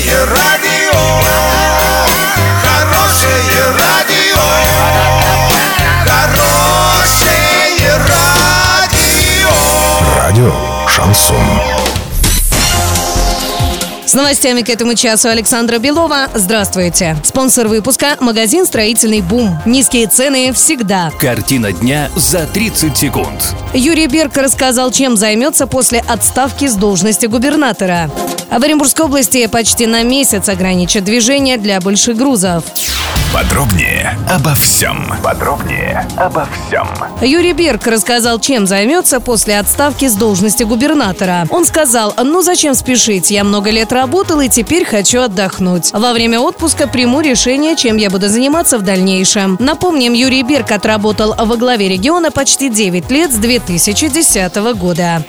Хорошее радио, хорошее радио, хорошее радио. Радио Шансон. С новостями к этому часу Александра Белова. Здравствуйте. Спонсор выпуска – магазин «Строительный бум». Низкие цены всегда. Картина дня за 30 секунд. Юрий Берг рассказал, чем займется после отставки с должности губернатора. А в Оренбургской области почти на месяц ограничат движение для больших грузов. Подробнее обо всем. Подробнее обо всем. Юрий Берг рассказал, чем займется после отставки с должности губернатора. Он сказал, ну зачем спешить, я много лет работал и теперь хочу отдохнуть. Во время отпуска приму решение, чем я буду заниматься в дальнейшем. Напомним, Юрий Берг отработал во главе региона почти 9 лет с 2010 года.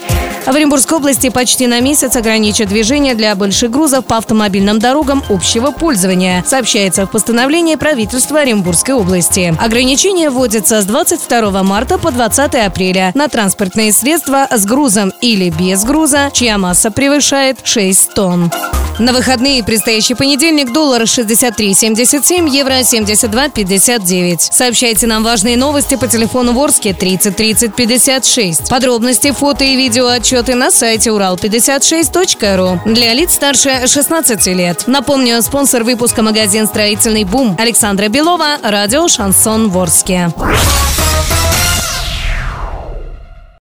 В Оренбургской области почти на месяц ограничат движение для больших грузов по автомобильным дорогам общего пользования, сообщается в постановлении правительства Оренбургской области. Ограничения вводятся с 22 марта по 20 апреля на транспортные средства с грузом или без груза, чья масса превышает 6 тонн. На выходные предстоящий понедельник доллар 63,77, евро 72,59. Сообщайте нам важные новости по телефону Ворске 30 30 56. Подробности, фото и видео отчеты на сайте урал56.ру. Для лиц старше 16 лет. Напомню, спонсор выпуска магазин «Строительный бум» Александра Белова, радио «Шансон Ворске».